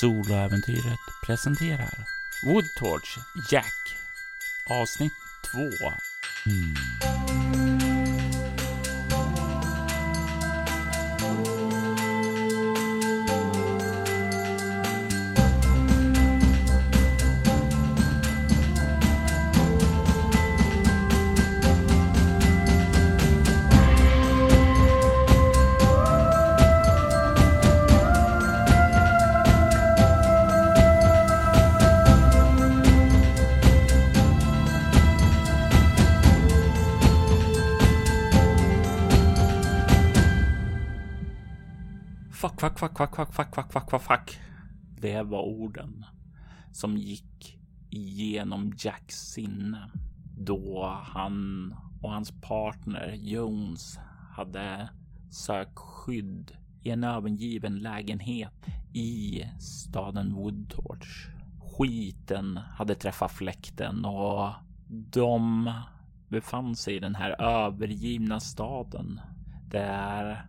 Soloäventyret presenterar Woodtorch Jack avsnitt 2. Det var orden som gick igenom Jacks sinne då han och hans partner Jones hade sökt skydd i en övergiven lägenhet i staden Woodtorch. Skiten hade träffat fläkten och de befann sig i den här övergivna staden där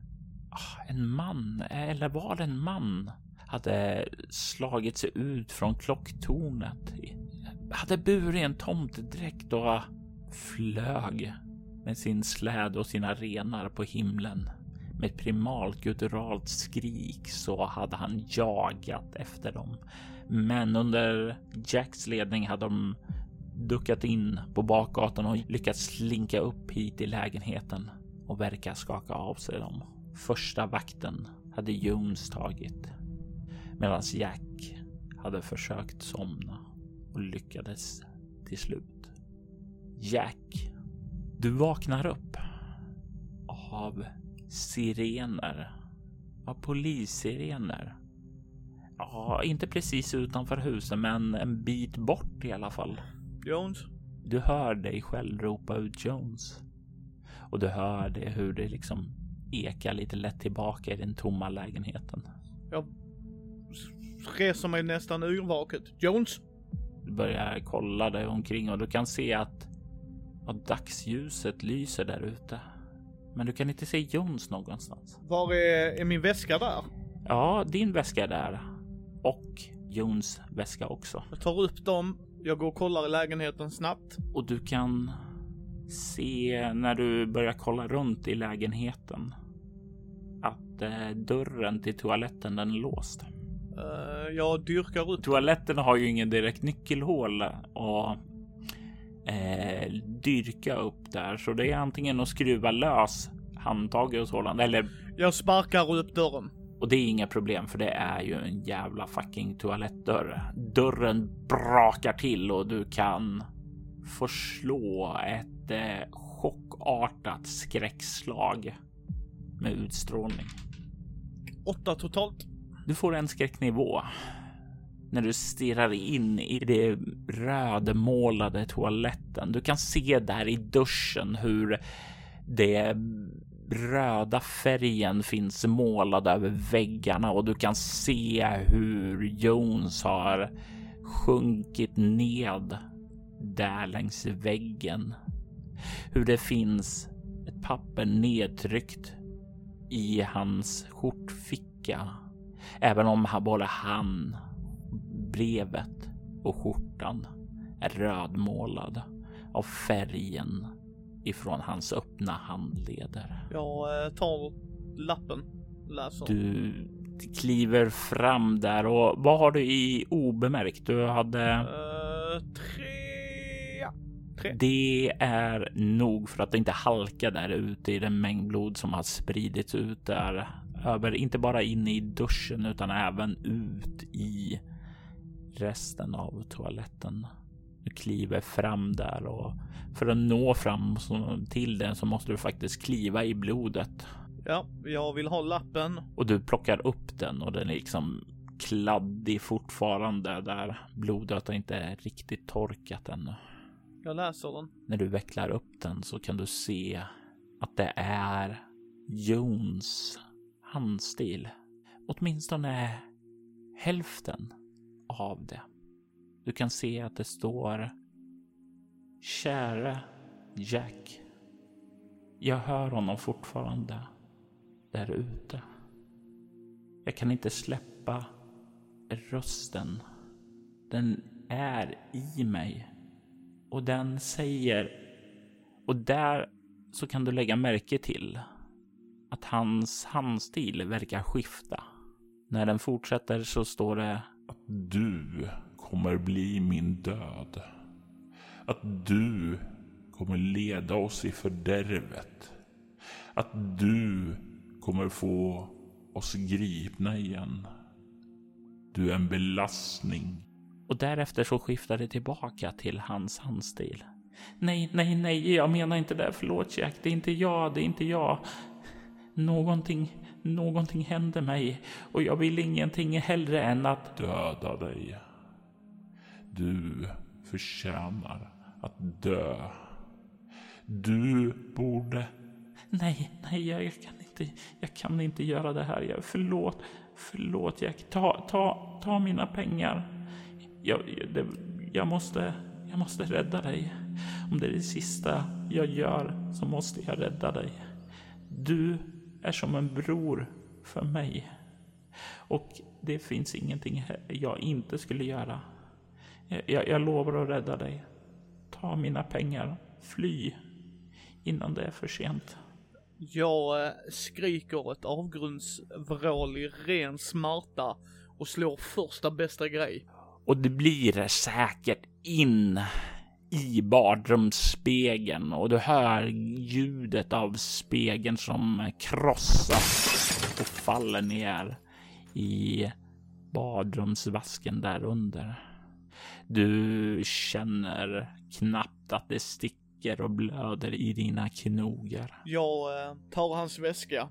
ah, en man, eller var det en man, hade slagit sig ut från klocktornet. Hade burit en tomtedräkt och flög med sin släde och sina renar på himlen. Med ett primalt gutturalt skrik så hade han jagat efter dem. Men under Jacks ledning hade de duckat in på bakgatan och lyckats slinka upp hit i lägenheten och verkar skaka av sig dem. Första vakten hade Jones tagit medan Jack hade försökt somna och lyckades till slut. Jack, du vaknar upp av sirener, av polissirener. Ja, inte precis utanför huset, men en bit bort i alla fall. Jones? Du hör dig själv ropa ut Jones och du hör det hur det liksom ekar lite lätt tillbaka i den tomma lägenheten. Jag reser mig nästan yrvaket. Jones? Du börjar kolla dig omkring och du kan se att, att dagsljuset lyser där ute. Men du kan inte se Jones någonstans. Var är, är min väska där? Ja, din väska är där. Och Jones väska också. Jag tar upp dem. Jag går och kollar i lägenheten snabbt. Och du kan se när du börjar kolla runt i lägenheten att eh, dörren till toaletten den är låst. Uh, jag dyrkar upp. Toaletten har ju ingen direkt nyckelhål och eh, dyrka upp där, så det är antingen att skruva lös handtaget och sådant eller. Jag sparkar upp dörren. Och det är inga problem för det är ju en jävla fucking toalettdörr. Dörren brakar till och du kan förslå ett eh, chockartat skräckslag med utstrålning. Åtta totalt. Du får en skräcknivå när du stirrar in i det rödmålade toaletten. Du kan se där i duschen hur det röda färgen finns målad över väggarna och du kan se hur Jones har sjunkit ned där längs väggen. Hur det finns ett papper nedtryckt i hans skjortficka. Även om både han, brevet och skjortan är rödmålad av färgen ifrån hans öppna handleder. Jag eh, tar lappen, läser. Du kliver fram där och vad har du i obemärkt? Du hade? Uh, tre Tre. Det är nog för att inte halka där ute i den mängd blod som har spridits ut där över, inte bara in i duschen utan även ut i resten av toaletten. Du kliver fram där och för att nå fram till den så måste du faktiskt kliva i blodet. Ja, jag vill ha lappen. Och du plockar upp den och den är liksom kladdig fortfarande där blodet har inte riktigt torkat ännu. Jag läser den. När du vecklar upp den så kan du se att det är Jones handstil. Åtminstone hälften av det. Du kan se att det står Käre Jack. Jag hör honom fortfarande där ute. Jag kan inte släppa rösten, den är i mig och den säger och där så kan du lägga märke till att hans handstil verkar skifta. När den fortsätter så står det att du kommer bli min död. Att du kommer leda oss i fördärvet. Att du kommer få oss gripna igen. Du är en belastning. Och därefter så skiftar det tillbaka till hans handstil. Nej, nej, nej, jag menar inte det. Förlåt Jack, det är inte jag, det är inte jag. Någonting, någonting händer mig och jag vill ingenting hellre än att döda dig. Du förtjänar att dö. Du borde... Nej, nej, jag, jag, kan inte. Jag kan inte göra det här. Jag, förlåt, förlåt Jack. Ta, ta, ta mina pengar. Jag, det, jag måste, jag måste rädda dig. Om det är det sista jag gör så måste jag rädda dig. Du är som en bror för mig. Och det finns ingenting jag inte skulle göra. Jag, jag lovar att rädda dig. Ta mina pengar. Fly innan det är för sent. Jag eh, skriker ett avgrundsvrål i ren smärta och slår första bästa grej. Och det blir säkert in i badrumsspegeln och du hör ljudet av spegeln som krossas och faller ner i badrumsvasken där under. Du känner knappt att det sticker och blöder i dina knogar. Jag eh, tar hans väska,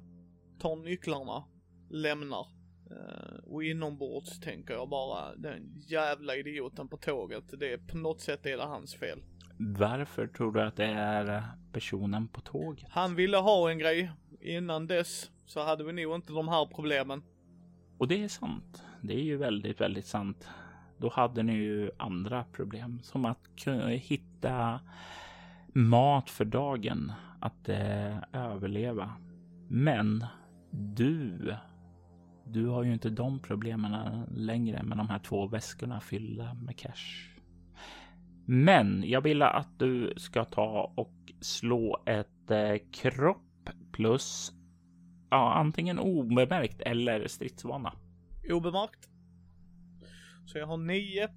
tar nycklarna, lämnar. Eh, och inombords tänker jag bara, den jävla idioten på tåget, det är på något sätt är det hans fel. Varför tror du att det är personen på tåget? Han ville ha en grej. Innan dess så hade vi nog inte de här problemen. Och det är sant. Det är ju väldigt, väldigt sant. Då hade ni ju andra problem som att hitta mat för dagen, att eh, överleva. Men du, du har ju inte de problemen längre med de här två väskorna fyllda med cash. Men jag vill att du ska ta och slå ett eh, kropp plus ja, antingen obemärkt eller stridsvana. Obemärkt. Så jag har 9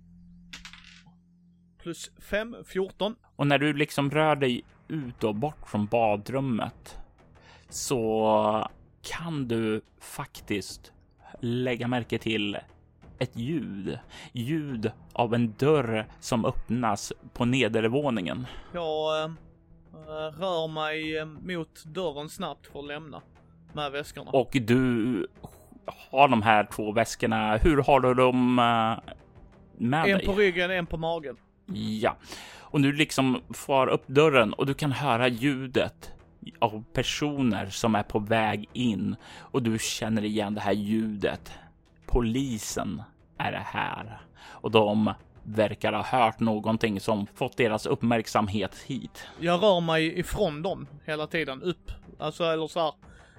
plus 5, 14. Och när du liksom rör dig ut och bort från badrummet så kan du faktiskt lägga märke till ett ljud. Ljud av en dörr som öppnas på nedervåningen. Jag äh, rör mig eh, mot dörren snabbt för att lämna med väskorna. Och du har de här två väskorna. Hur har du dem eh, med en dig? En på ryggen, en på magen. Ja, och du liksom far upp dörren och du kan höra ljudet av personer som är på väg in och du känner igen det här ljudet. Polisen är det här och de verkar ha hört någonting som fått deras uppmärksamhet hit. Jag rör mig ifrån dem hela tiden upp, alltså eller så här.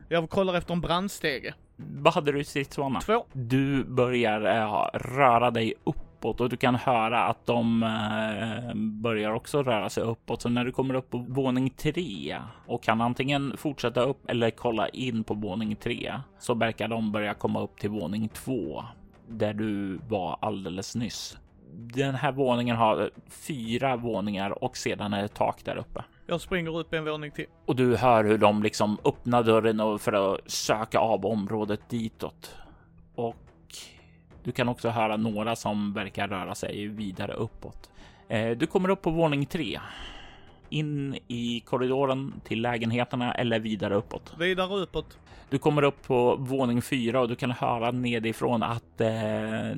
Jag kollar efter en brandstege. Vad hade du i stridsvana? Två. Du börjar äh, röra dig uppåt och du kan höra att de äh, börjar också röra sig uppåt. Så när du kommer upp på våning tre och kan antingen fortsätta upp eller kolla in på våning tre så verkar de börja komma upp till våning två där du var alldeles nyss. Den här våningen har fyra våningar och sedan är det tak där uppe. Jag springer upp en våning till. Och du hör hur de liksom öppnar dörren för att söka av området ditåt. Och du kan också höra några som verkar röra sig vidare uppåt. Eh, du kommer upp på våning tre. In i korridoren till lägenheterna eller vidare uppåt. Vidare uppåt. Du kommer upp på våning fyra och du kan höra nedifrån att eh,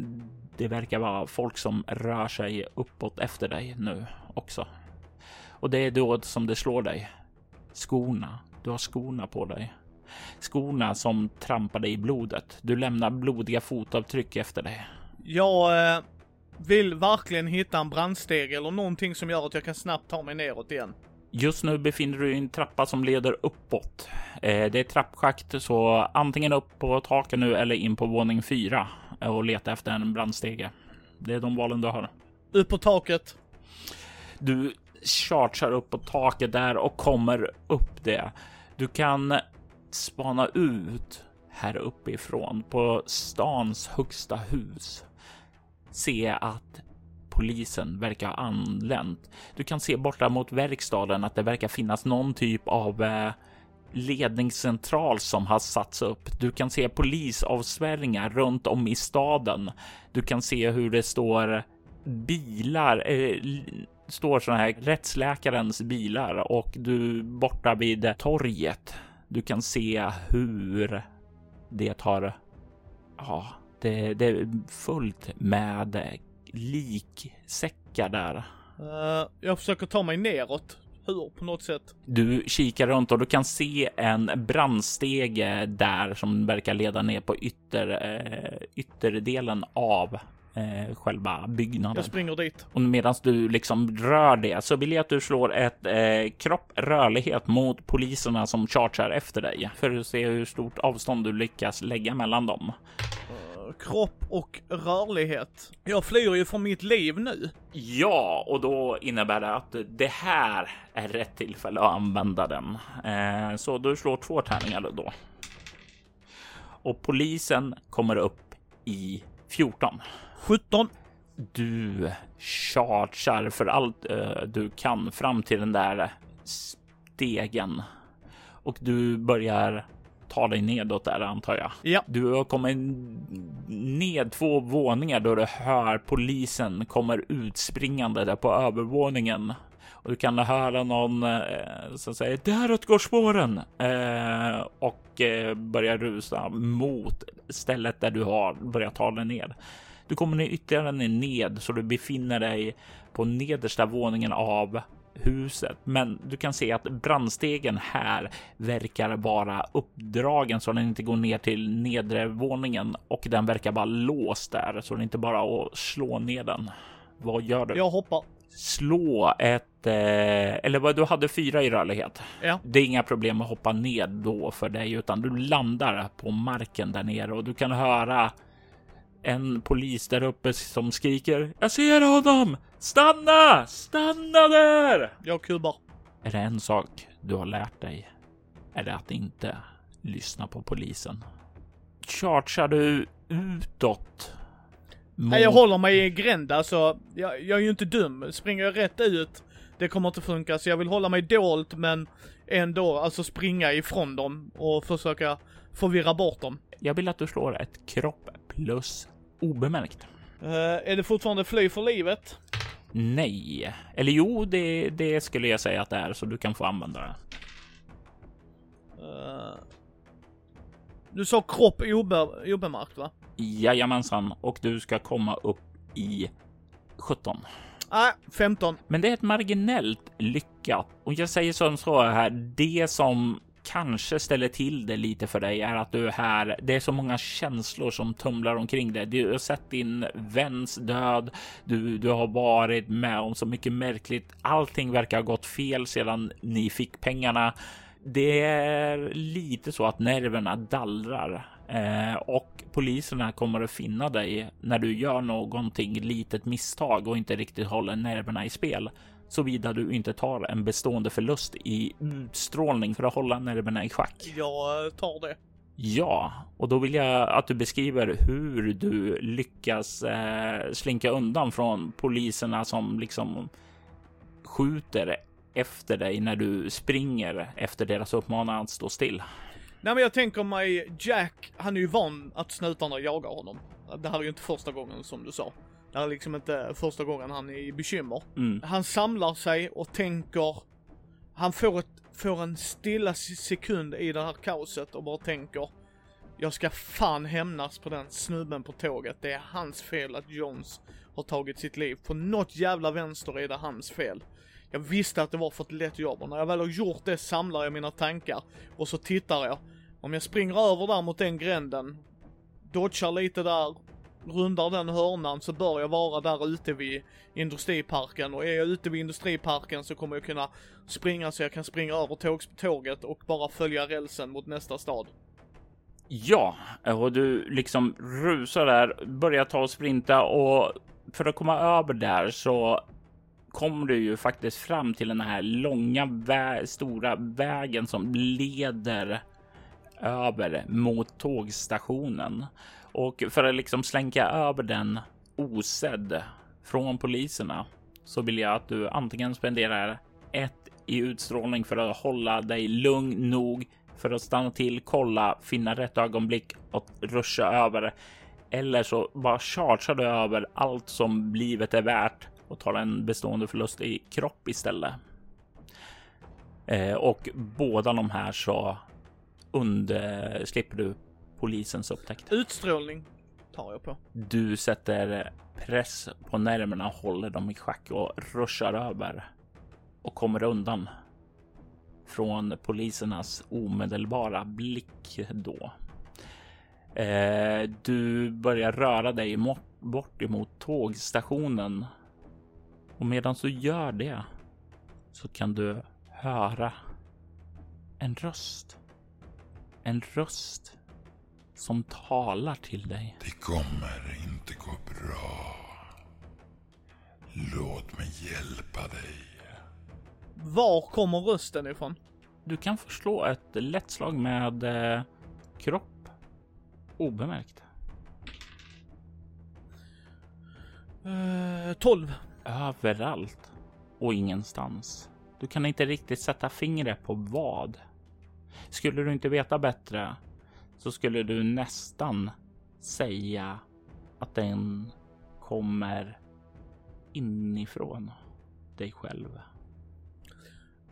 det verkar vara folk som rör sig uppåt efter dig nu också. Och det är då som det slår dig. Skorna. Du har skorna på dig. Skorna som trampade i blodet. Du lämnar blodiga fotavtryck efter dig. Jag eh, vill verkligen hitta en brandstege eller någonting som gör att jag kan snabbt ta mig neråt igen. Just nu befinner du dig i en trappa som leder uppåt. Eh, det är trappschakt, så antingen upp på taket nu eller in på våning fyra. och leta efter en brandstege. Det är de valen du har. Upp på taket. Du chartrar upp på taket där och kommer upp det. Du kan spana ut här uppifrån på stans högsta hus. Se att polisen verkar ha anlänt. Du kan se borta mot verkstaden att det verkar finnas någon typ av eh, ledningscentral som har satts upp. Du kan se polisavspärrningar runt om i staden. Du kan se hur det står bilar, eh, står sådana här rättsläkarens bilar och du borta vid torget. Du kan se hur det har, ja, det, det är fullt med liksäckar där. Uh, jag försöker ta mig neråt. Hur på något sätt? Du kikar runt och du kan se en brandstege där som verkar leda ner på ytter, eh, ytterdelen av eh, själva byggnaden. Jag springer dit. Och medan du liksom rör det så vill jag att du slår ett eh, kropp rörlighet mot poliserna som chargear efter dig för att se hur stort avstånd du lyckas lägga mellan dem. Uh, kropp och rörlighet. Jag flyr ju från mitt liv nu. Ja, och då innebär det att det här är rätt tillfälle att använda den. Eh, så du slår två tärningar då. Och polisen kommer upp i 14. 17. Du chargear för allt uh, du kan fram till den där stegen och du börjar ta dig nedåt där antar jag. Ja. Du har kommit ned två våningar då du hör polisen kommer utspringande där på övervåningen och du kan höra någon eh, som säger däråt går spåren eh, och eh, börjar rusa mot stället där du har börjat ta dig ner. Du kommer ytterligare ned så du befinner dig på nedersta våningen av huset. Men du kan se att brandstegen här verkar vara uppdragen så den inte går ner till nedre våningen och den verkar vara låst där så det är inte bara att slå ner den. Vad gör du? Jag hoppar. Slå ett, eh, eller vad du hade fyra i rörlighet. Ja. Det är inga problem att hoppa ned då för dig, utan du landar på marken där nere och du kan höra en polis där uppe som skriker. Jag ser honom! Stanna! Stanna där! Jag kubbar. Är det en sak du har lärt dig? Är det att inte lyssna på polisen? Chargear du utåt? Mot... Nej, jag håller mig i gränd alltså. Jag, jag är ju inte dum. Springer jag rätt ut, det kommer inte funka. Så jag vill hålla mig dolt men ändå alltså springa ifrån dem och försöka förvirra bort dem. Jag vill att du slår ett kropp plus obemärkt. Uh, är det fortfarande fly för livet? Nej, eller jo, det, det skulle jag säga att det är så du kan få använda det. Uh, du sa kropp obe, obemärkt va? Jajamensan, och du ska komma upp i 17. Nej, 15. Men det är ett marginellt lyckat och jag säger som så här. Det som kanske ställer till det lite för dig är att du är här. Det är så många känslor som tumlar omkring dig. Du har sett din väns död. Du, du har varit med om så mycket märkligt. Allting verkar ha gått fel sedan ni fick pengarna. Det är lite så att nerverna dallrar eh, och poliserna kommer att finna dig när du gör någonting litet misstag och inte riktigt håller nerverna i spel såvida du inte tar en bestående förlust i utstrålning för att hålla nerverna i schack. Jag tar det. Ja, och då vill jag att du beskriver hur du lyckas eh, slinka undan från poliserna som liksom skjuter efter dig när du springer efter deras uppmaning att stå still. Nej men jag tänker mig Jack, han är ju van att snutarna jagar honom. Det här är ju inte första gången som du sa. Det är liksom inte första gången han är i bekymmer. Mm. Han samlar sig och tänker, han får, ett, får en stilla sekund i det här kaoset och bara tänker, jag ska fan hämnas på den snubben på tåget. Det är hans fel att Jones har tagit sitt liv. På något jävla vänster är det hans fel. Jag visste att det var för ett lätt jobb och när jag väl har gjort det samlar jag mina tankar och så tittar jag. Om jag springer över där mot den gränden, dodgar lite där, rundar den hörnan så bör jag vara där ute vid industriparken och är jag ute vid industriparken så kommer jag kunna springa så jag kan springa över tåget och bara följa rälsen mot nästa stad. Ja, och du liksom rusar där, börjar ta och sprinta och för att komma över där så kommer du ju faktiskt fram till den här långa vä stora vägen som leder över mot tågstationen. Och för att liksom slänka över den osedd från poliserna så vill jag att du antingen spenderar ett i utstrålning för att hålla dig lugn nog för att stanna till, kolla, finna rätt ögonblick och ruscha över. Eller så bara chargear du över allt som livet är värt och tar en bestående förlust i kropp istället. Eh, och båda de här så under slipper du polisens upptäckt. Utstrålning tar jag på. Du sätter press på nerverna, håller dem i schack och ruschar över och kommer undan från polisernas omedelbara blick då. Eh, du börjar röra dig bort emot tågstationen och medan du gör det så kan du höra en röst. En röst som talar till dig. Det kommer inte gå bra. Låt mig hjälpa dig. Var kommer rösten ifrån? Du kan förslå ett lätt slag med eh, kropp obemärkt. Uh, 12. Överallt och ingenstans. Du kan inte riktigt sätta fingret på vad. Skulle du inte veta bättre så skulle du nästan säga att den kommer inifrån dig själv.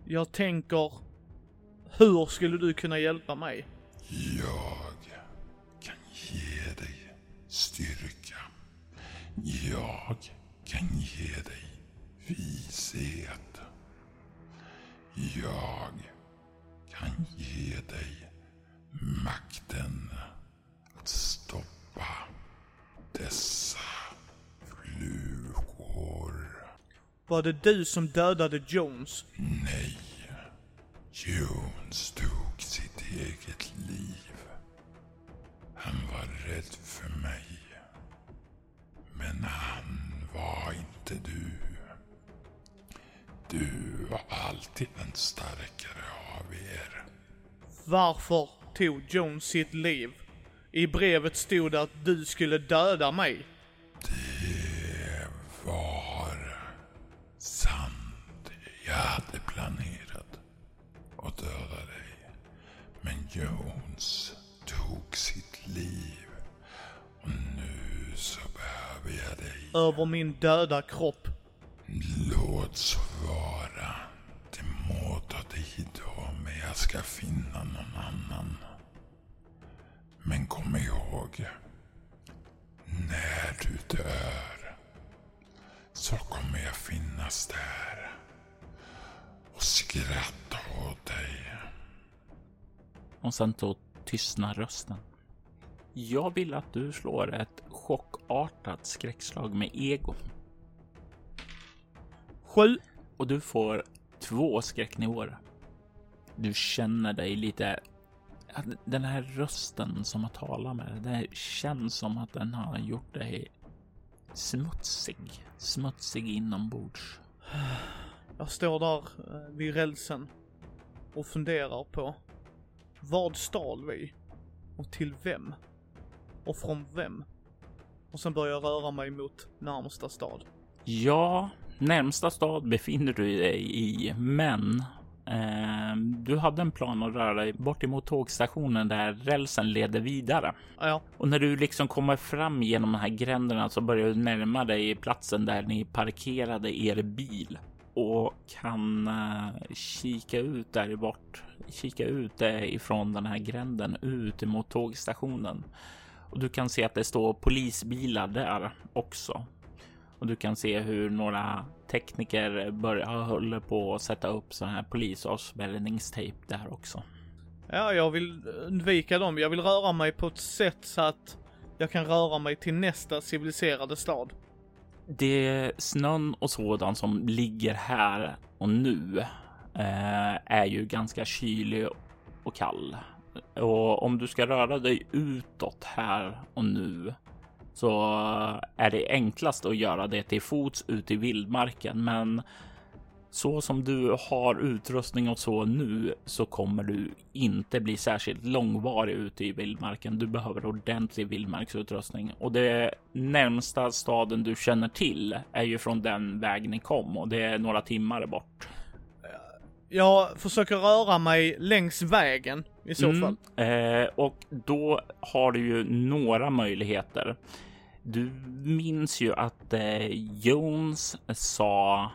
Jag tänker, hur skulle du kunna hjälpa mig? Jag kan ge dig styrka. Jag kan ge dig vishet. Jag kan ge dig makten att stoppa dessa flugor. Var det du som dödade Jones? Nej. Jones tog sitt eget liv. Han var rädd för mig. Men han var inte du. Du var alltid den starkare av er. Varför tog Jones sitt liv? I brevet stod det att du skulle döda mig. Det var sant. Jag hade planerat att döda dig. Men Jones tog sitt liv. Och nu så behöver jag dig. Över min döda kropp. Låt så vara. Det må ta tid då, men jag ska finna någon annan. Men kom ihåg. När du dör så kommer jag finnas där och skratta åt dig. Och sen så tystnar rösten. Jag vill att du slår ett chockartat skräckslag med ego. Sju. Och du får två skräcknivåer. Du känner dig lite... Den här rösten som har talat med det känns som att den har gjort dig smutsig. Smutsig inombords. Jag står där eh, vid rälsen och funderar på vad stal vi? Och till vem? Och från vem? Och sen börjar jag röra mig mot närmsta stad. Ja, närmsta stad befinner du dig i, men du hade en plan att röra dig bort emot tågstationen där rälsen leder vidare. Ja. Och när du liksom kommer fram genom de här gränderna så börjar du närma dig platsen där ni parkerade er bil och kan uh, kika ut där bort, kika ut uh, ifrån den här gränden ut emot tågstationen. Och du kan se att det står polisbilar där också. Och du kan se hur några tekniker börjar håller på att sätta upp sån här polisavspärrningstejp där också. Ja, jag vill undvika dem. Jag vill röra mig på ett sätt så att jag kan röra mig till nästa civiliserade stad. Det snön och sådant som ligger här och nu eh, är ju ganska kylig och kall. Och om du ska röra dig utåt här och nu så eh, är det enklast att göra det till fots ute i vildmarken. Men så som du har utrustning och så nu så kommer du inte bli särskilt långvarig ute i vildmarken. Du behöver ordentlig vildmarksutrustning och det närmsta staden du känner till är ju från den väg ni kom och det är några timmar bort. Jag försöker röra mig längs vägen i så fall. Eh, och då har du ju några möjligheter. Du minns ju att eh, Jones sa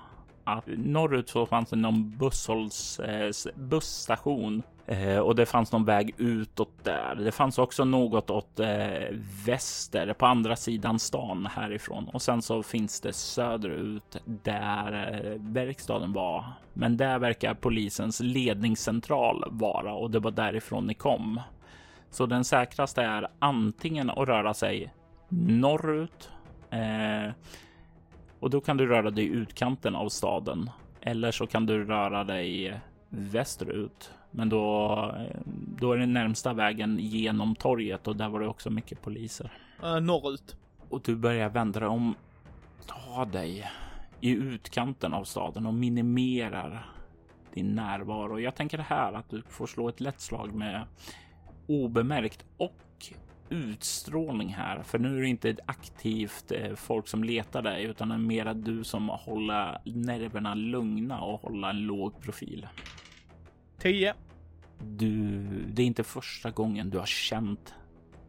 att norrut så fanns det någon busshålls, eh, busstation eh, och det fanns någon väg utåt där. Det fanns också något åt eh, väster på andra sidan stan härifrån och sen så finns det söderut där eh, verkstaden var. Men där verkar polisens ledningscentral vara och det var därifrån ni kom. Så den säkraste är antingen att röra sig norrut eh, och då kan du röra dig i utkanten av staden eller så kan du röra dig västerut. Men då, eh, då är den närmsta vägen genom torget och där var det också mycket poliser. Uh, norrut. Och du börjar vända dig om. Ta dig i utkanten av staden och minimerar din närvaro. Jag tänker här att du får slå ett lätt slag med obemärkt och utstrålning här, för nu är det inte aktivt eh, folk som letar dig, utan det är mera du som håller nerverna lugna och hålla en låg profil. 10. Du, det är inte första gången du har känt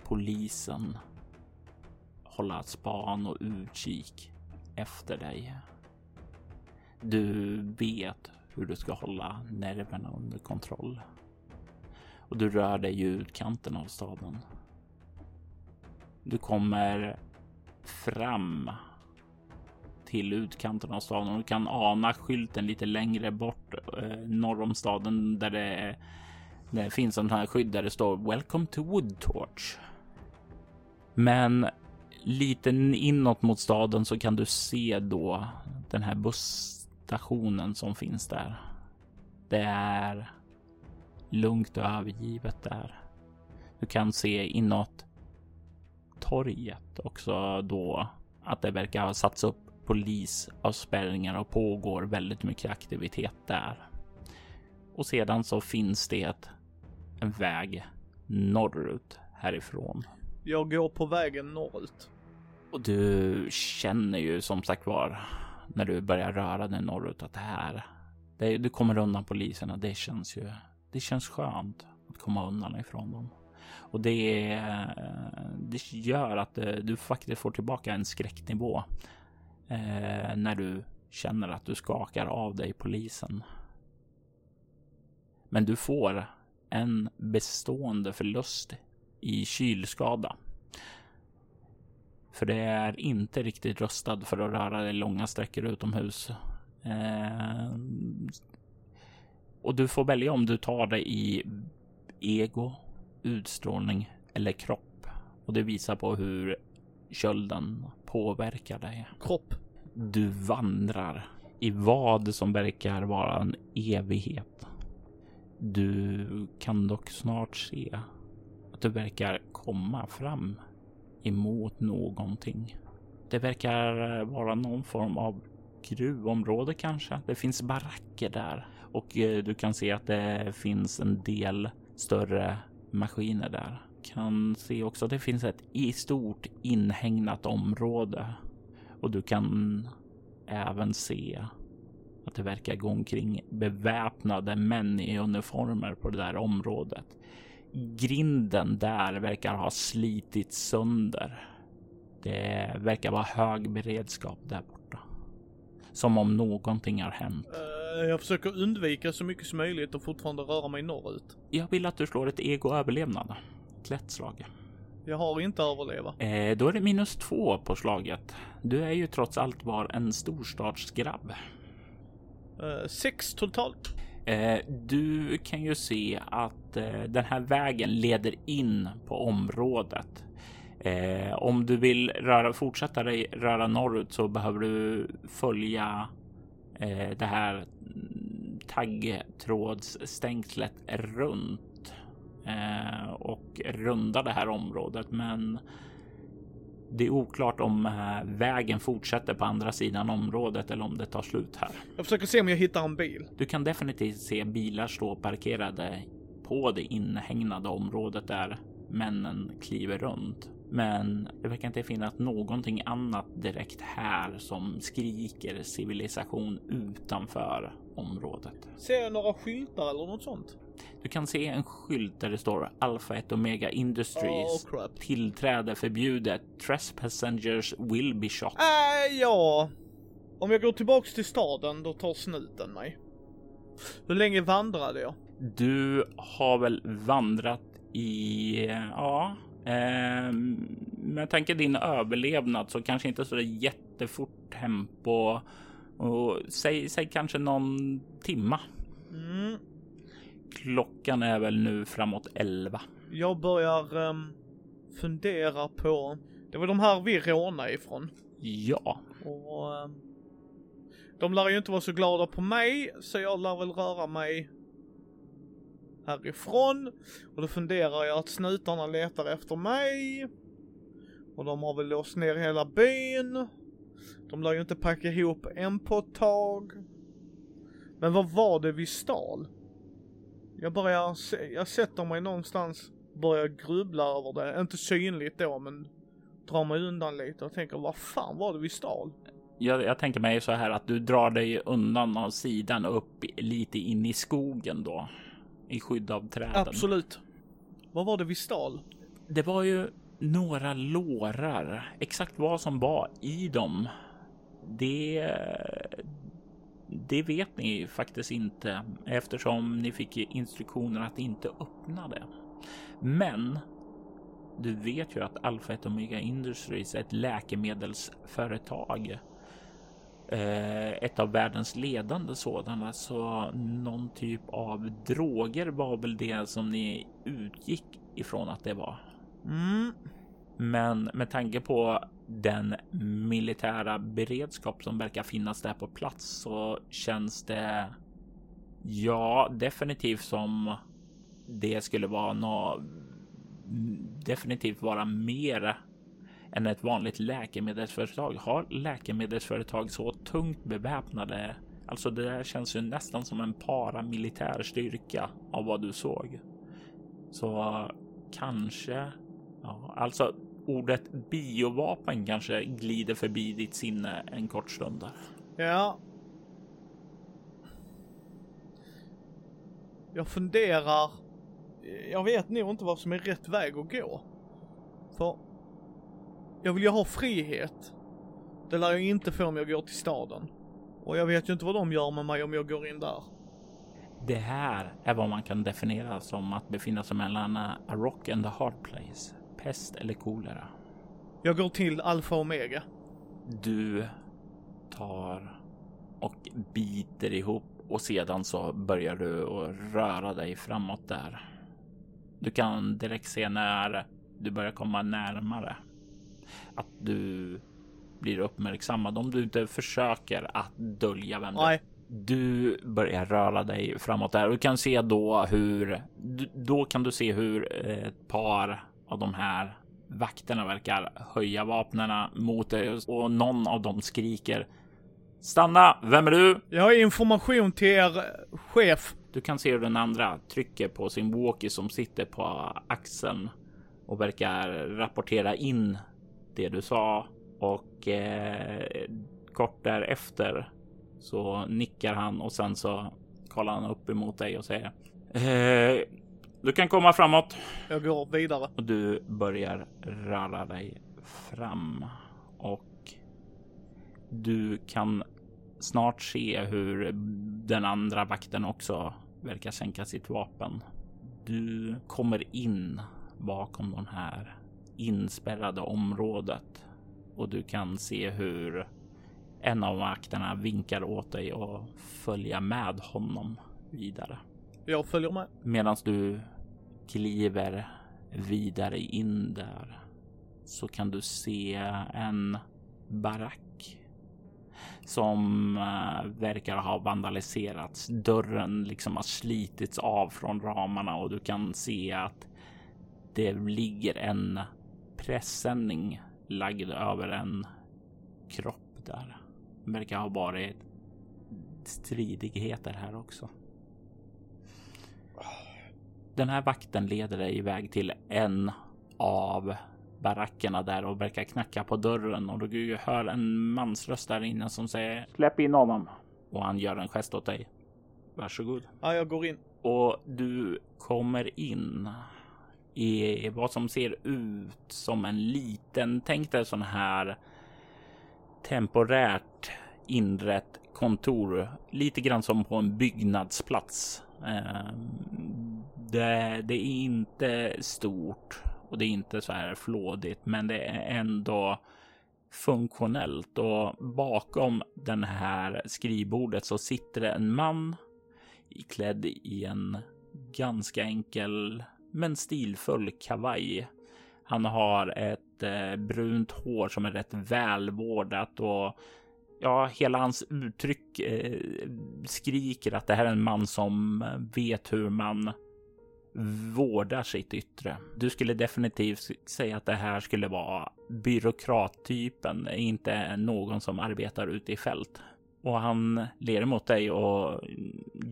polisen hålla span och utkik efter dig. Du vet hur du ska hålla nerverna under kontroll. Och du rör dig i utkanten av staden. Du kommer fram till utkanten av staden och du kan ana skylten lite längre bort eh, norr om staden där det, det finns en här skydd där det står Welcome to Woodtorch. Men lite inåt mot staden så kan du se då den här busstationen som finns där. Det är lugnt och övergivet där. Du kan se inåt torget också då att det verkar ha satts upp polisavspärrningar och pågår väldigt mycket aktivitet där. Och sedan så finns det en väg norrut härifrån. Jag går på vägen norrut. Och du känner ju som sagt var när du börjar röra dig norrut att det här, det, du kommer undan poliserna. Det känns ju, det känns skönt att komma undan ifrån dem. Och det, eh, det gör att eh, du faktiskt får tillbaka en skräcknivå eh, när du känner att du skakar av dig polisen. Men du får en bestående förlust i kylskada. För det är inte riktigt rustad för att röra dig långa sträckor utomhus. Eh, och du får välja om du tar dig i ego utstrålning eller kropp. Och det visar på hur kölden påverkar dig. Kropp. Du vandrar i vad som verkar vara en evighet. Du kan dock snart se att du verkar komma fram emot någonting. Det verkar vara någon form av gruvområde kanske. Det finns baracker där och eh, du kan se att det finns en del större maskiner där. Kan se också att det finns ett i stort inhägnat område och du kan även se att det verkar gå omkring beväpnade män i uniformer på det där området. Grinden där verkar ha slitit sönder. Det verkar vara hög beredskap där borta. Som om någonting har hänt. Eh, Uh, jag försöker undvika så mycket som möjligt och fortfarande röra mig norrut. Jag vill att du slår ett ego överlevnad. Ett lätt slag. Jag har inte överleva. Eh, då är det minus två på slaget. Du är ju trots allt var en storstadsgrabb. Uh, sex totalt. Eh, du kan ju se att eh, den här vägen leder in på området. Eh, om du vill röra, fortsätta röra norrut så behöver du följa eh, det här taggtrådsstängslet runt eh, och rundar det här området. Men det är oklart om eh, vägen fortsätter på andra sidan området eller om det tar slut här. Jag försöker se om jag hittar en bil. Du kan definitivt se bilar stå parkerade på det inhägnade området där männen kliver runt. Men det verkar inte finnas någonting annat direkt här som skriker civilisation utanför området. Ser jag några skyltar eller något sånt? Du kan se en skylt där det står Alpha 1 Omega Industries. Oh, crap. Tillträde förbjudet. Trespassengers will be shot. Äh, ja. Om jag går tillbaks till staden, då tar snuten mig. Hur länge vandrade jag? Du har väl vandrat i, ja, eh, med tanke din överlevnad så kanske inte så jättefort tempo och säg, säg kanske någon timma. Mm. Klockan är väl nu framåt 11. Jag börjar ehm, fundera på, det var de här vi rånade ifrån. Ja, Och ehm, de lär ju inte vara så glada på mig, så jag lär väl röra mig härifrån. Och då funderar jag att snutarna letar efter mig. Och de har väl låst ner hela byn. De lär ju inte packa ihop en på ett tag. Men vad var det vi stal? Jag börjar, jag sätter mig någonstans, börjar grubbla över det. Inte synligt då, men drar mig undan lite och tänker vad fan var det vi stal? jag, jag tänker mig så här att du drar dig undan av sidan upp lite in i skogen då. I skydd av träden. Absolut. Vad var det vi stal? Det var ju några lårar. Exakt vad som var i dem. Det, det vet ni faktiskt inte eftersom ni fick instruktioner att inte öppna det. Men du vet ju att Alpha 1 Omega Industries är ett läkemedelsföretag. Eh, ett av världens ledande sådana, så någon typ av droger var väl det som ni utgick ifrån att det var. Mm. Men med tanke på den militära beredskap som verkar finnas där på plats så känns det ja, definitivt som det skulle vara nå definitivt vara mer än ett vanligt läkemedelsföretag. Har läkemedelsföretag så tungt beväpnade? Alltså det där känns ju nästan som en paramilitär styrka av vad du såg. Så kanske, ja, alltså ordet biovapen kanske glider förbi ditt sinne en kort stund där. Ja. Jag funderar. Jag vet nog inte vad som är rätt väg att gå. För jag vill ju ha frihet. Det lär jag inte få om jag går till staden. Och jag vet ju inte vad de gör med mig om jag går in där. Det här är vad man kan definiera som att befinna sig mellan a rock and a hard place. Pest eller kolera. Jag går till Alfa Omega. Du tar och biter ihop och sedan så börjar du att röra dig framåt där. Du kan direkt se när du börjar komma närmare att du blir uppmärksammad om du inte försöker att dölja vem du Nej. du börjar röra dig framåt där och du kan se då hur då kan du se hur ett par av de här vakterna verkar höja vapnena mot dig och någon av dem skriker Stanna! Vem är du? Jag har information till er chef. Du kan se hur den andra trycker på sin walkie som sitter på axeln och verkar rapportera in det du sa och eh, kort därefter så nickar han och sen så kollar han upp emot dig och säger eh, du kan komma framåt Jag går vidare. och du börjar röra dig fram och du kan snart se hur den andra vakten också verkar sänka sitt vapen. Du kommer in bakom det här inspärrade området och du kan se hur en av vakterna vinkar åt dig och följa med honom vidare. Jag följer med. Medan du kliver vidare in där så kan du se en barack. som eh, verkar ha vandaliserats. Dörren liksom har slitits av från ramarna och du kan se att det ligger en pressändning lagd över en kropp där. Det verkar ha varit stridigheter här också. Ah. Den här vakten leder dig iväg till en av barackerna där och verkar knacka på dörren och du hör en mansröst där inne som säger släpp in honom. Och han gör en gest åt dig. Varsågod. Ja, jag går in. Och du kommer in i vad som ser ut som en liten, tänk dig sån här temporärt inrett kontor, lite grann som på en byggnadsplats. Det, det, är inte stort och det är inte så här flådigt, men det är ändå funktionellt och bakom den här skrivbordet så sitter det en man klädd i en ganska enkel men stilfull kavaj. Han har ett eh, brunt hår som är rätt välvårdat och ja, hela hans uttryck eh, skriker att det här är en man som vet hur man vårdar sitt yttre. Du skulle definitivt säga att det här skulle vara byråkrattypen, inte någon som arbetar ute i fält. Och han ler mot dig och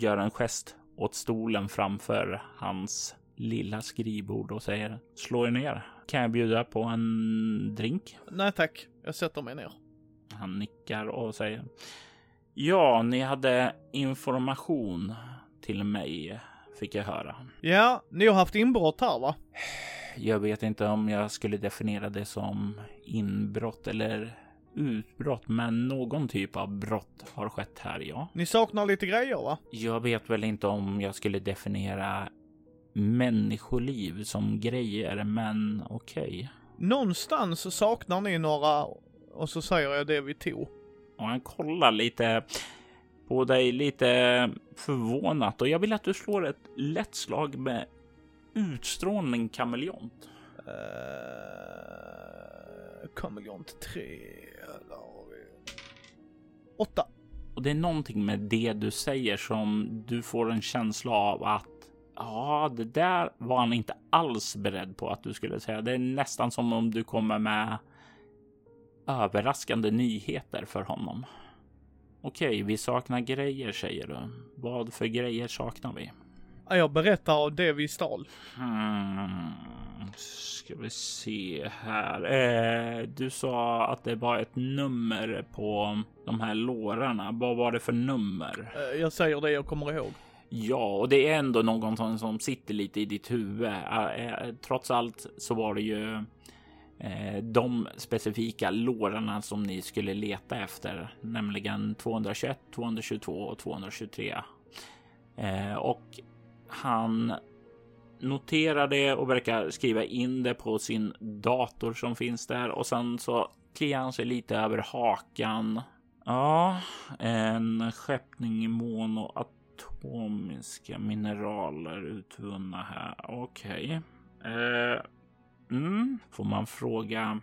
gör en gest åt stolen framför hans lilla skrivbord och säger slå er ner. Kan jag bjuda på en drink? Nej tack, jag sätter mig ner. Han nickar och säger ja, ni hade information till mig fick jag höra. Ja, ni har haft inbrott här va? Jag vet inte om jag skulle definiera det som inbrott eller utbrott, men någon typ av brott har skett här, ja. Ni saknar lite grejer va? Jag vet väl inte om jag skulle definiera människoliv som grejer, men okej. Okay. Någonstans saknar ni några och så säger jag det vi tog. Och han kollar lite på dig lite förvånat och jag vill att du slår ett lätt slag med utstrålning kameleont. Uh, kameleont 3. Åtta. Och det är någonting med det du säger som du får en känsla av att ja, det där var han inte alls beredd på att du skulle säga. Det är nästan som om du kommer med överraskande nyheter för honom. Okej, vi saknar grejer säger du. Vad för grejer saknar vi? Jag berättar det vi stal. Hmm. Ska vi se här. Eh, du sa att det var ett nummer på de här lårarna. Vad var det för nummer? Eh, jag säger det jag kommer ihåg. Ja, och det är ändå någon som sitter lite i ditt huvud. Eh, eh, trots allt så var det ju Eh, de specifika lårarna som ni skulle leta efter, nämligen 221, 222 och 223. Eh, och han noterar det och verkar skriva in det på sin dator som finns där och sen så kliar han sig lite över hakan. Ja, en skeppning monoatomiska mineraler utvunna här. Okej. Okay. Eh, Mm. Får man fråga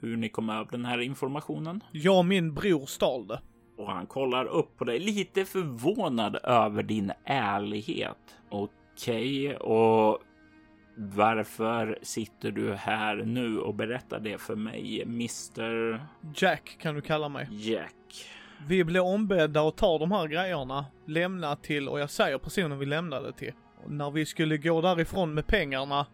hur ni kom över den här informationen? Jag och min bror stal det. Och han kollar upp på dig lite förvånad över din ärlighet. Okej, okay, och varför sitter du här nu och berättar det för mig, Mr... Jack kan du kalla mig. Jack. Vi blev ombedda att ta de här grejerna, lämna till, och jag säger personen vi lämnade till. Och när vi skulle gå därifrån med pengarna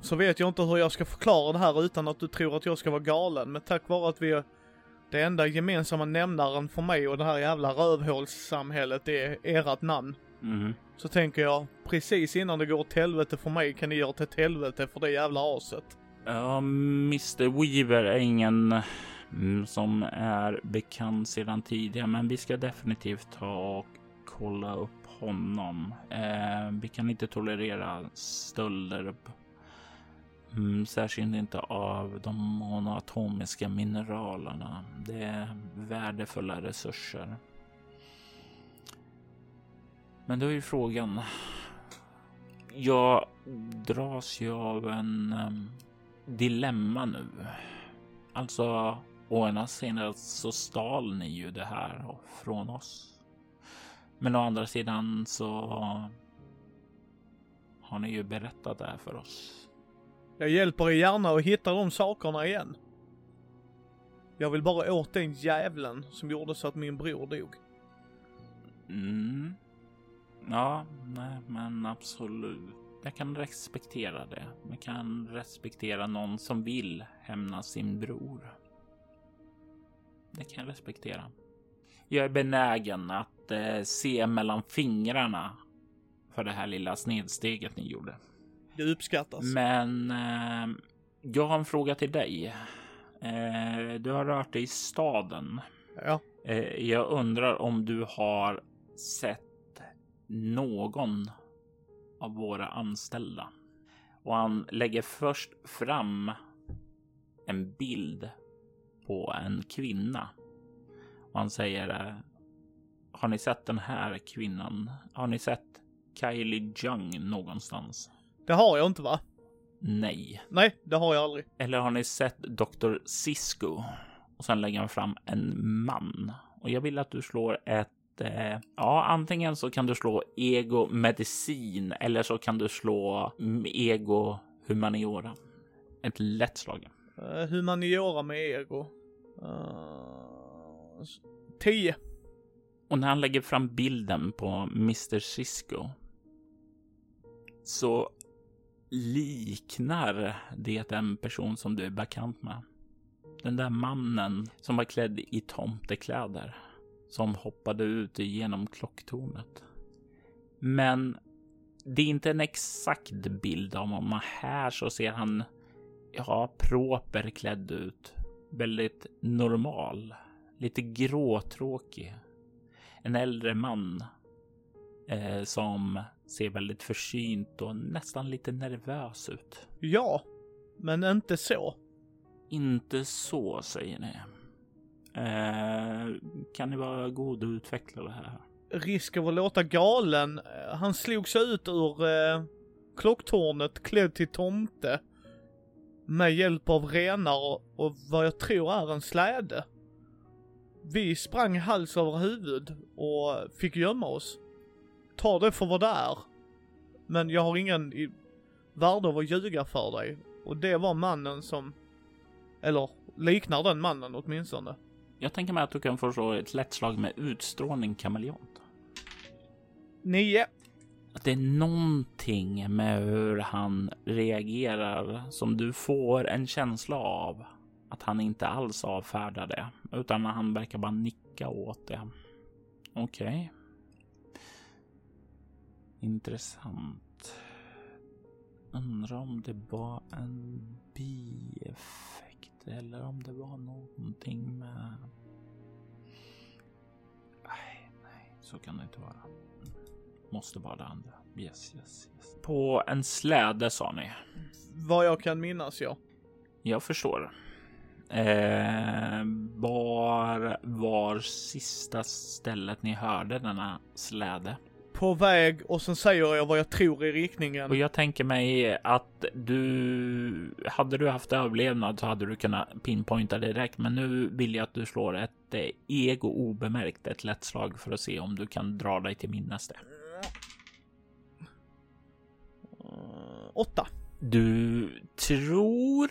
så vet jag inte hur jag ska förklara det här utan att du tror att jag ska vara galen. Men tack vare att vi är det enda gemensamma nämnaren för mig och det här jävla rövhålssamhället är ert namn. Mm. Så tänker jag, precis innan det går åt helvete för mig kan ni göra det ett helvete för det jävla aset. Ja, Mr Weaver är ingen mm, som är bekant sedan tidigare, men vi ska definitivt ta och kolla upp honom. Eh, vi kan inte tolerera stölder Mm, särskilt inte av de monoatomiska mineralerna. Det är värdefulla resurser. Men då är ju frågan. Jag dras ju av en um, dilemma nu. Alltså, å ena sidan så stal ni ju det här från oss. Men å andra sidan så har ni ju berättat det här för oss. Jag hjälper er gärna att hitta de sakerna igen. Jag vill bara åt den jävlen som gjorde så att min bror dog. Mm. Ja, nej, men absolut. Jag kan respektera det. Jag kan respektera någon som vill hämna sin bror. Det kan jag respektera. Jag är benägen att eh, se mellan fingrarna för det här lilla snedsteget ni gjorde. Det uppskattas. Men eh, jag har en fråga till dig. Eh, du har rört dig i staden. Ja. Eh, jag undrar om du har sett någon av våra anställda. Och han lägger först fram en bild på en kvinna. Och han säger eh, Har ni sett den här kvinnan? Har ni sett Kylie Jung någonstans? Det har jag inte va? Nej. Nej, det har jag aldrig. Eller har ni sett Dr. Cisco? Och sen lägger han fram en man. Och jag vill att du slår ett eh, ja, antingen så kan du slå ego medicin eller så kan du slå ego humaniora. Ett lätt slag. Uh, humaniora med ego. Uh, 10. Och när han lägger fram bilden på Mr. Cisco så liknar det en person som du är bekant med. Den där mannen som var klädd i tomtekläder som hoppade ut genom klocktornet. Men det är inte en exakt bild av honom. Här så ser han, ja, proper klädd ut. Väldigt normal. Lite gråtråkig. En äldre man eh, som ser väldigt försynt och nästan lite nervös ut. Ja, men inte så. Inte så säger ni. Eh, kan ni vara god och utveckla det här? Risk av att låta galen. Han slog sig ut ur eh, klocktornet klädd till tomte. Med hjälp av renar och vad jag tror är en släde. Vi sprang hals över huvud och fick gömma oss. Ta det för vad det är. Men jag har ingen i värde av att ljuga för dig. Och det var mannen som, eller liknar den mannen åtminstone. Jag tänker mig att du kan få slå ett lätt slag med utstrålning kameleont. Nio. Att det är någonting med hur han reagerar som du får en känsla av att han inte alls avfärdar det, utan han verkar bara nicka åt det. Okej. Okay. Intressant. Undrar om det var en bieffekt eller om det var någonting med... Nej, nej, så kan det inte vara. Måste vara det andra. Yes, yes, yes. På en släde sa ni? Vad jag kan minnas, ja. Jag förstår. Eh, var var sista stället ni hörde denna släde? På väg och sen säger jag vad jag tror i riktningen. Och jag tänker mig att du, hade du haft överlevnad så hade du kunnat pinpointa direkt. Men nu vill jag att du slår ett eh, ego obemärkt, ett lätt slag för att se om du kan dra dig till minnes det. Uh, åtta. Du tror?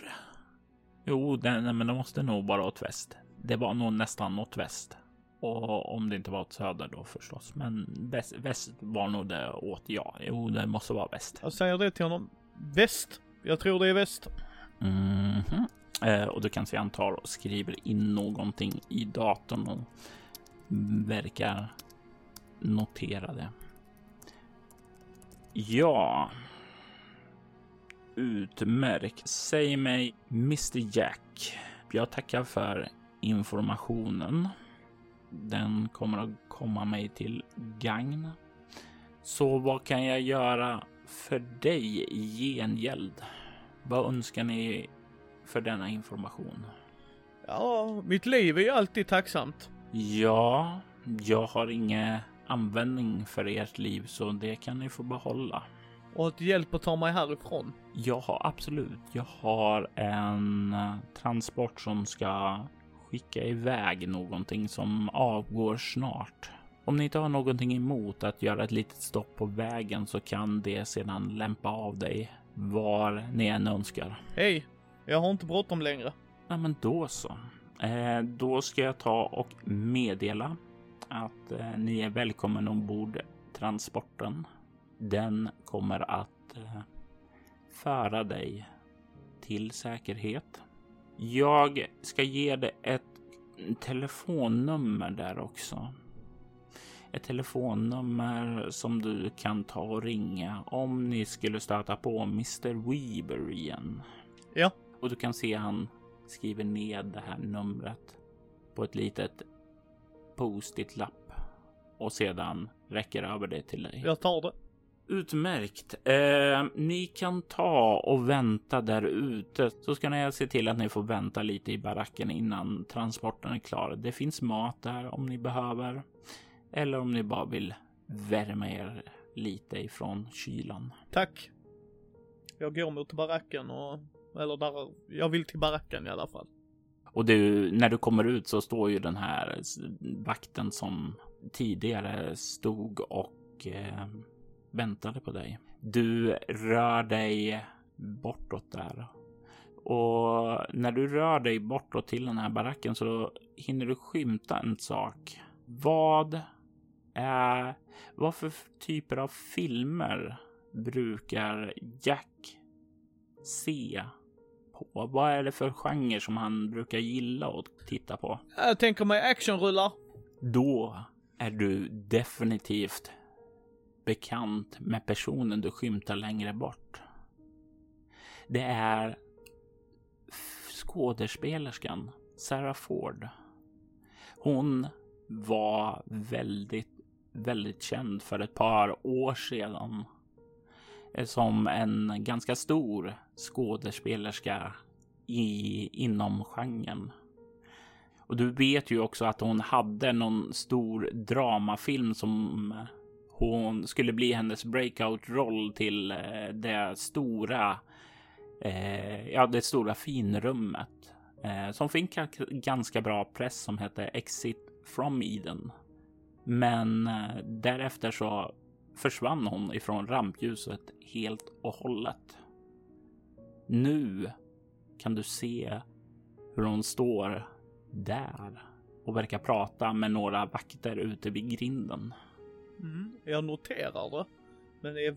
Jo, den, men det måste nog vara åt väst. Det var nog nästan åt väst. Och om det inte var åt söder då förstås. Men väst, väst var nog det åt ja. Jo, det måste vara väst. Jag säger det till honom. Väst. Jag tror det är väst. Mm -hmm. eh, och du kan se han tar och skriver in någonting i datorn och verkar notera det. Ja. Utmärkt. Säg mig Mr Jack. Jag tackar för informationen. Den kommer att komma mig till gagn. Så vad kan jag göra för dig i gengäld? Vad önskar ni för denna information? Ja, mitt liv är ju alltid tacksamt. Ja, jag har ingen användning för ert liv så det kan ni få behålla. Och att hjälp att ta mig härifrån? Ja, absolut. Jag har en transport som ska skicka iväg någonting som avgår snart. Om ni inte har någonting emot att göra ett litet stopp på vägen så kan det sedan lämpa av dig var ni än önskar. Hej, jag har inte bråttom längre. Ja, men då så. Eh, då ska jag ta och meddela att eh, ni är välkommen ombord transporten. Den kommer att eh, föra dig till säkerhet. Jag ska ge dig ett telefonnummer där också. Ett telefonnummer som du kan ta och ringa om ni skulle stöta på Mr Weaver igen. Ja. Och du kan se han skriver ner det här numret på ett litet post-it lapp och sedan räcker över det till dig. Jag tar det. Utmärkt. Eh, ni kan ta och vänta där ute så ska ni se till att ni får vänta lite i baracken innan transporten är klar. Det finns mat där om ni behöver eller om ni bara vill värma er lite ifrån kylan. Tack. Jag går mot baracken och, eller där, jag vill till baracken i alla fall. Och du, när du kommer ut så står ju den här vakten som tidigare stod och eh, väntade på dig. Du rör dig bortåt där. Och när du rör dig bortåt till den här baracken så hinner du skymta en sak. Vad är, vad för typer av filmer brukar Jack se på? Vad är det för genre som han brukar gilla att titta på? Jag tänker mig actionrullar. Då är du definitivt bekant med personen du skymtar längre bort. Det är skådespelerskan Sarah Ford. Hon var väldigt, väldigt känd för ett par år sedan eh, som en ganska stor skådespelerska i, inom genren. Och du vet ju också att hon hade någon stor dramafilm som hon skulle bli hennes breakout-roll till eh, det stora, eh, ja, det stora finrummet eh, som fick ganska bra press som hette Exit from Eden. Men eh, därefter så försvann hon ifrån rampljuset helt och hållet. Nu kan du se hur hon står där och verkar prata med några vakter ute vid grinden. Mm, jag noterar det. Men är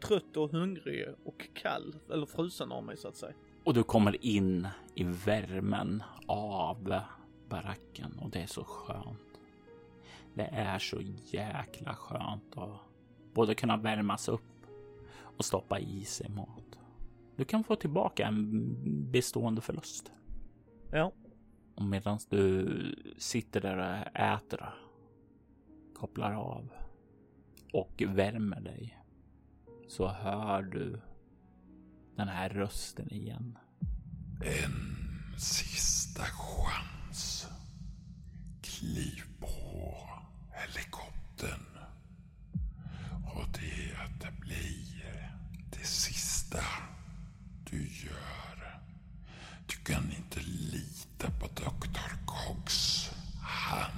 trött och hungrig och kall, eller frusen av mig så att säga. Och du kommer in i värmen av baracken och det är så skönt. Det är så jäkla skönt att både kunna värmas upp och stoppa i sig mat. Du kan få tillbaka en bestående förlust. Ja. Och medan du sitter där och äter, kopplar av och värmer dig så hör du den här rösten igen. En sista chans. Kliv på helikoptern. Och det blir det sista du gör. Du kan inte lita på Dr. Cox. Han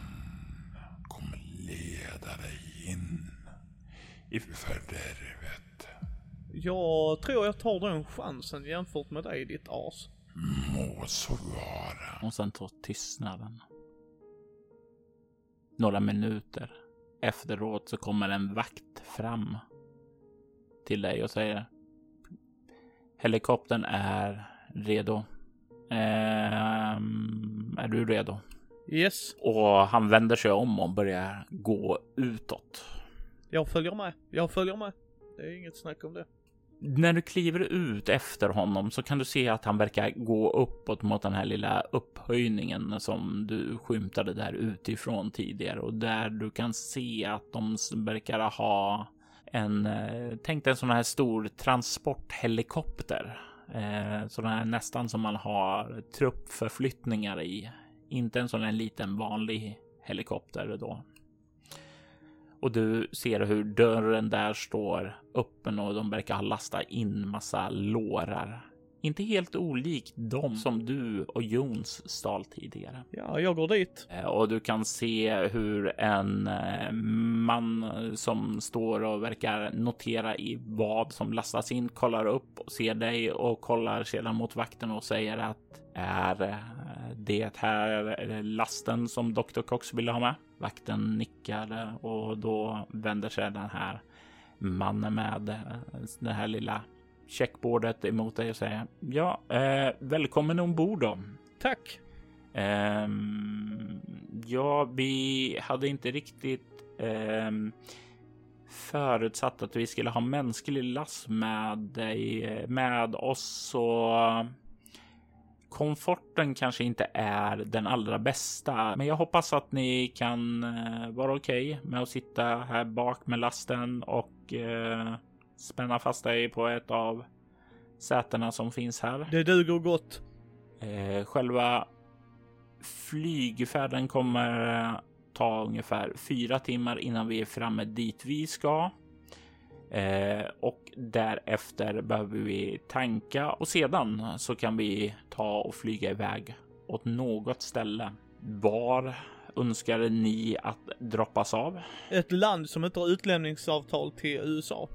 kommer leda dig in i fördärvet. Jag tror jag tar den chansen jämfört med dig ditt as. Må så vara. Och sen tar tystnaden. Några minuter efteråt så kommer en vakt fram till dig och säger Helikoptern är redo. Ehm, är du redo? Yes, Och han vänder sig om och börjar gå utåt jag följer med. Jag följer med. Det är inget snack om det. När du kliver ut efter honom så kan du se att han verkar gå uppåt mot den här lilla upphöjningen som du skymtade där utifrån tidigare och där du kan se att de verkar ha en, eh, tänk dig en sån här stor transporthelikopter. Eh, sån här nästan som man har truppförflyttningar i. Inte en sån här liten vanlig helikopter då. Och du ser hur dörren där står öppen och de verkar ha lastat in massa lårar inte helt olikt dem som du och Jons stal tidigare. Ja, jag går dit. Eh, och du kan se hur en eh, man som står och verkar notera i vad som lastas in kollar upp och ser dig och kollar sedan mot vakten och säger att är eh, det här lasten som Dr. Cox ville ha med? Vakten nickar och då vänder sig den här mannen med det här lilla checkboardet emot dig och säger ja, eh, välkommen ombord då. Tack. Eh, ja, vi hade inte riktigt eh, förutsatt att vi skulle ha mänsklig last med dig med oss så komforten kanske inte är den allra bästa, men jag hoppas att ni kan eh, vara okej okay med att sitta här bak med lasten och eh, spänna fast dig på ett av sätena som finns här. Det duger gott. Eh, själva flygfärden kommer ta ungefär fyra timmar innan vi är framme dit vi ska. Eh, och därefter behöver vi tanka och sedan så kan vi ta och flyga iväg åt något ställe. Var önskar ni att droppas av? Ett land som inte har utlämningsavtal till USA.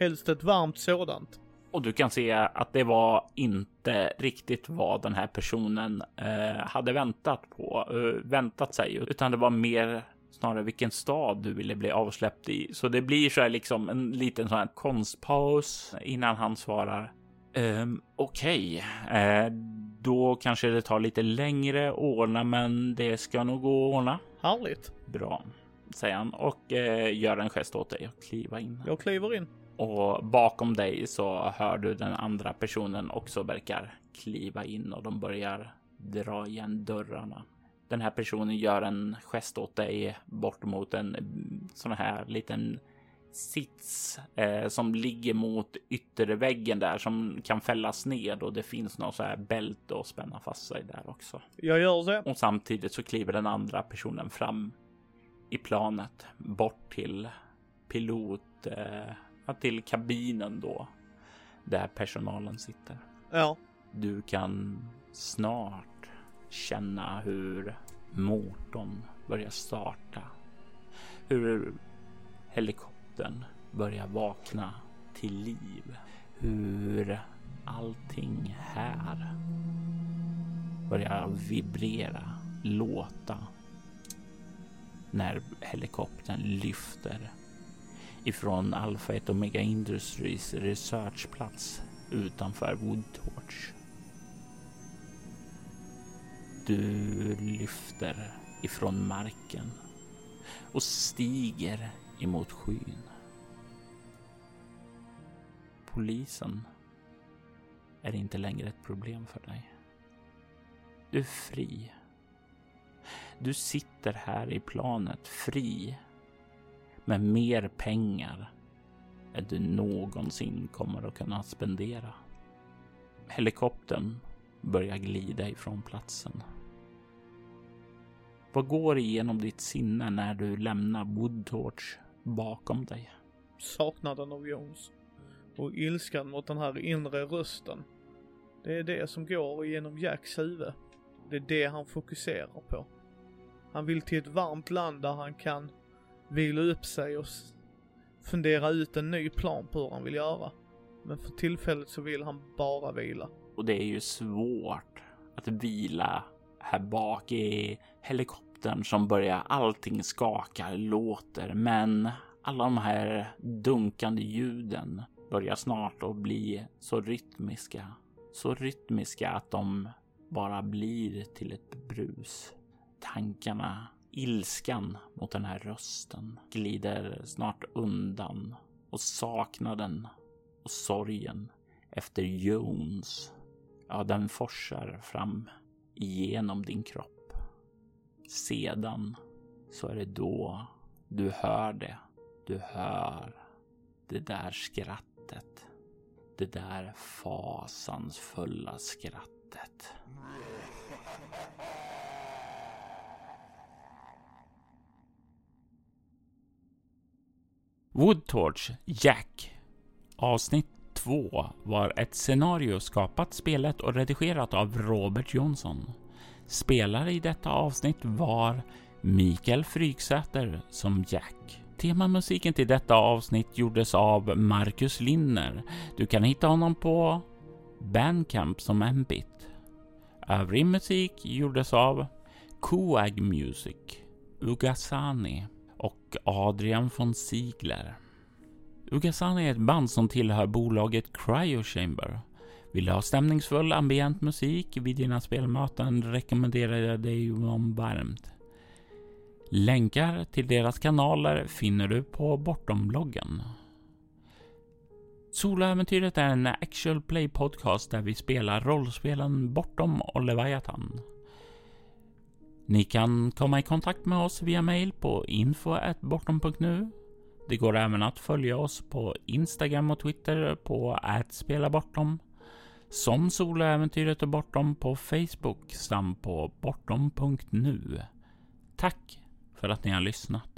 Helst ett varmt sådant. Och du kan se att det var inte riktigt vad den här personen eh, hade väntat på, eh, väntat sig, utan det var mer snarare vilken stad du ville bli avsläppt i. Så det blir så här liksom en liten sån här konstpaus innan han svarar. Um, Okej, okay. eh, då kanske det tar lite längre att ordna, men det ska nog gå att ordna. Härligt. Bra, säger han och eh, gör en gest åt dig och kliva in. Jag kliver in. Och bakom dig så hör du den andra personen också verkar kliva in och de börjar dra igen dörrarna. Den här personen gör en gest åt dig bort mot en sån här liten sits eh, som ligger mot ytterväggen där som kan fällas ned och det finns något så här bälte att spänna fast sig där också. Jag gör det. Och samtidigt så kliver den andra personen fram i planet bort till pilot eh, till kabinen då där personalen sitter. Ja. Du kan snart känna hur motorn börjar starta. Hur helikoptern börjar vakna till liv. Hur allting här börjar vibrera, låta när helikoptern lyfter ifrån Alpha 1 Omega Industries researchplats utanför Woodtorch. Du lyfter ifrån marken och stiger emot skyn. Polisen är inte längre ett problem för dig. Du är fri. Du sitter här i planet fri med mer pengar än du någonsin kommer att kunna spendera. Helikoptern börjar glida ifrån platsen. Vad går igenom ditt sinne när du lämnar Woodtorch bakom dig? Saknaden av Jones och ilskan mot den här inre rösten. Det är det som går igenom Jacks huvud. Det är det han fokuserar på. Han vill till ett varmt land där han kan vila upp sig och fundera ut en ny plan på hur han vill göra. Men för tillfället så vill han bara vila. Och det är ju svårt att vila här bak i helikoptern som börjar allting skakar, låter, men alla de här dunkande ljuden börjar snart att bli så rytmiska, så rytmiska att de bara blir till ett brus. Tankarna Ilskan mot den här rösten glider snart undan och saknaden och sorgen efter Jones, ja, den forsar fram igenom din kropp. Sedan så är det då du hör det. Du hör det där skrattet. Det där fasansfulla skrattet. Woodtorch Jack avsnitt 2 var ett scenario skapat, spelet och redigerat av Robert Jonsson. Spelare i detta avsnitt var Mikael Fryksäter som Jack. Temamusiken till detta avsnitt gjordes av Marcus Linner. Du kan hitta honom på Bandcamp som Mbit. Övrig musik gjordes av Coag Music, Ugasani och Adrian von Ziegler. Ugasan är ett band som tillhör bolaget Cryo Chamber. Vill du ha stämningsfull ambient musik vid dina spelmöten rekommenderar jag dig dem varmt. Länkar till deras kanaler finner du på Bortom-bloggen. Soloäventyret är en actual play podcast där vi spelar rollspelen Bortom och Leviathan. Ni kan komma i kontakt med oss via mail på info.bortom.nu. Det går även att följa oss på Instagram och Twitter på @spelabortom som Soloäventyret och Bortom på Facebook samt på bortom.nu. Tack för att ni har lyssnat.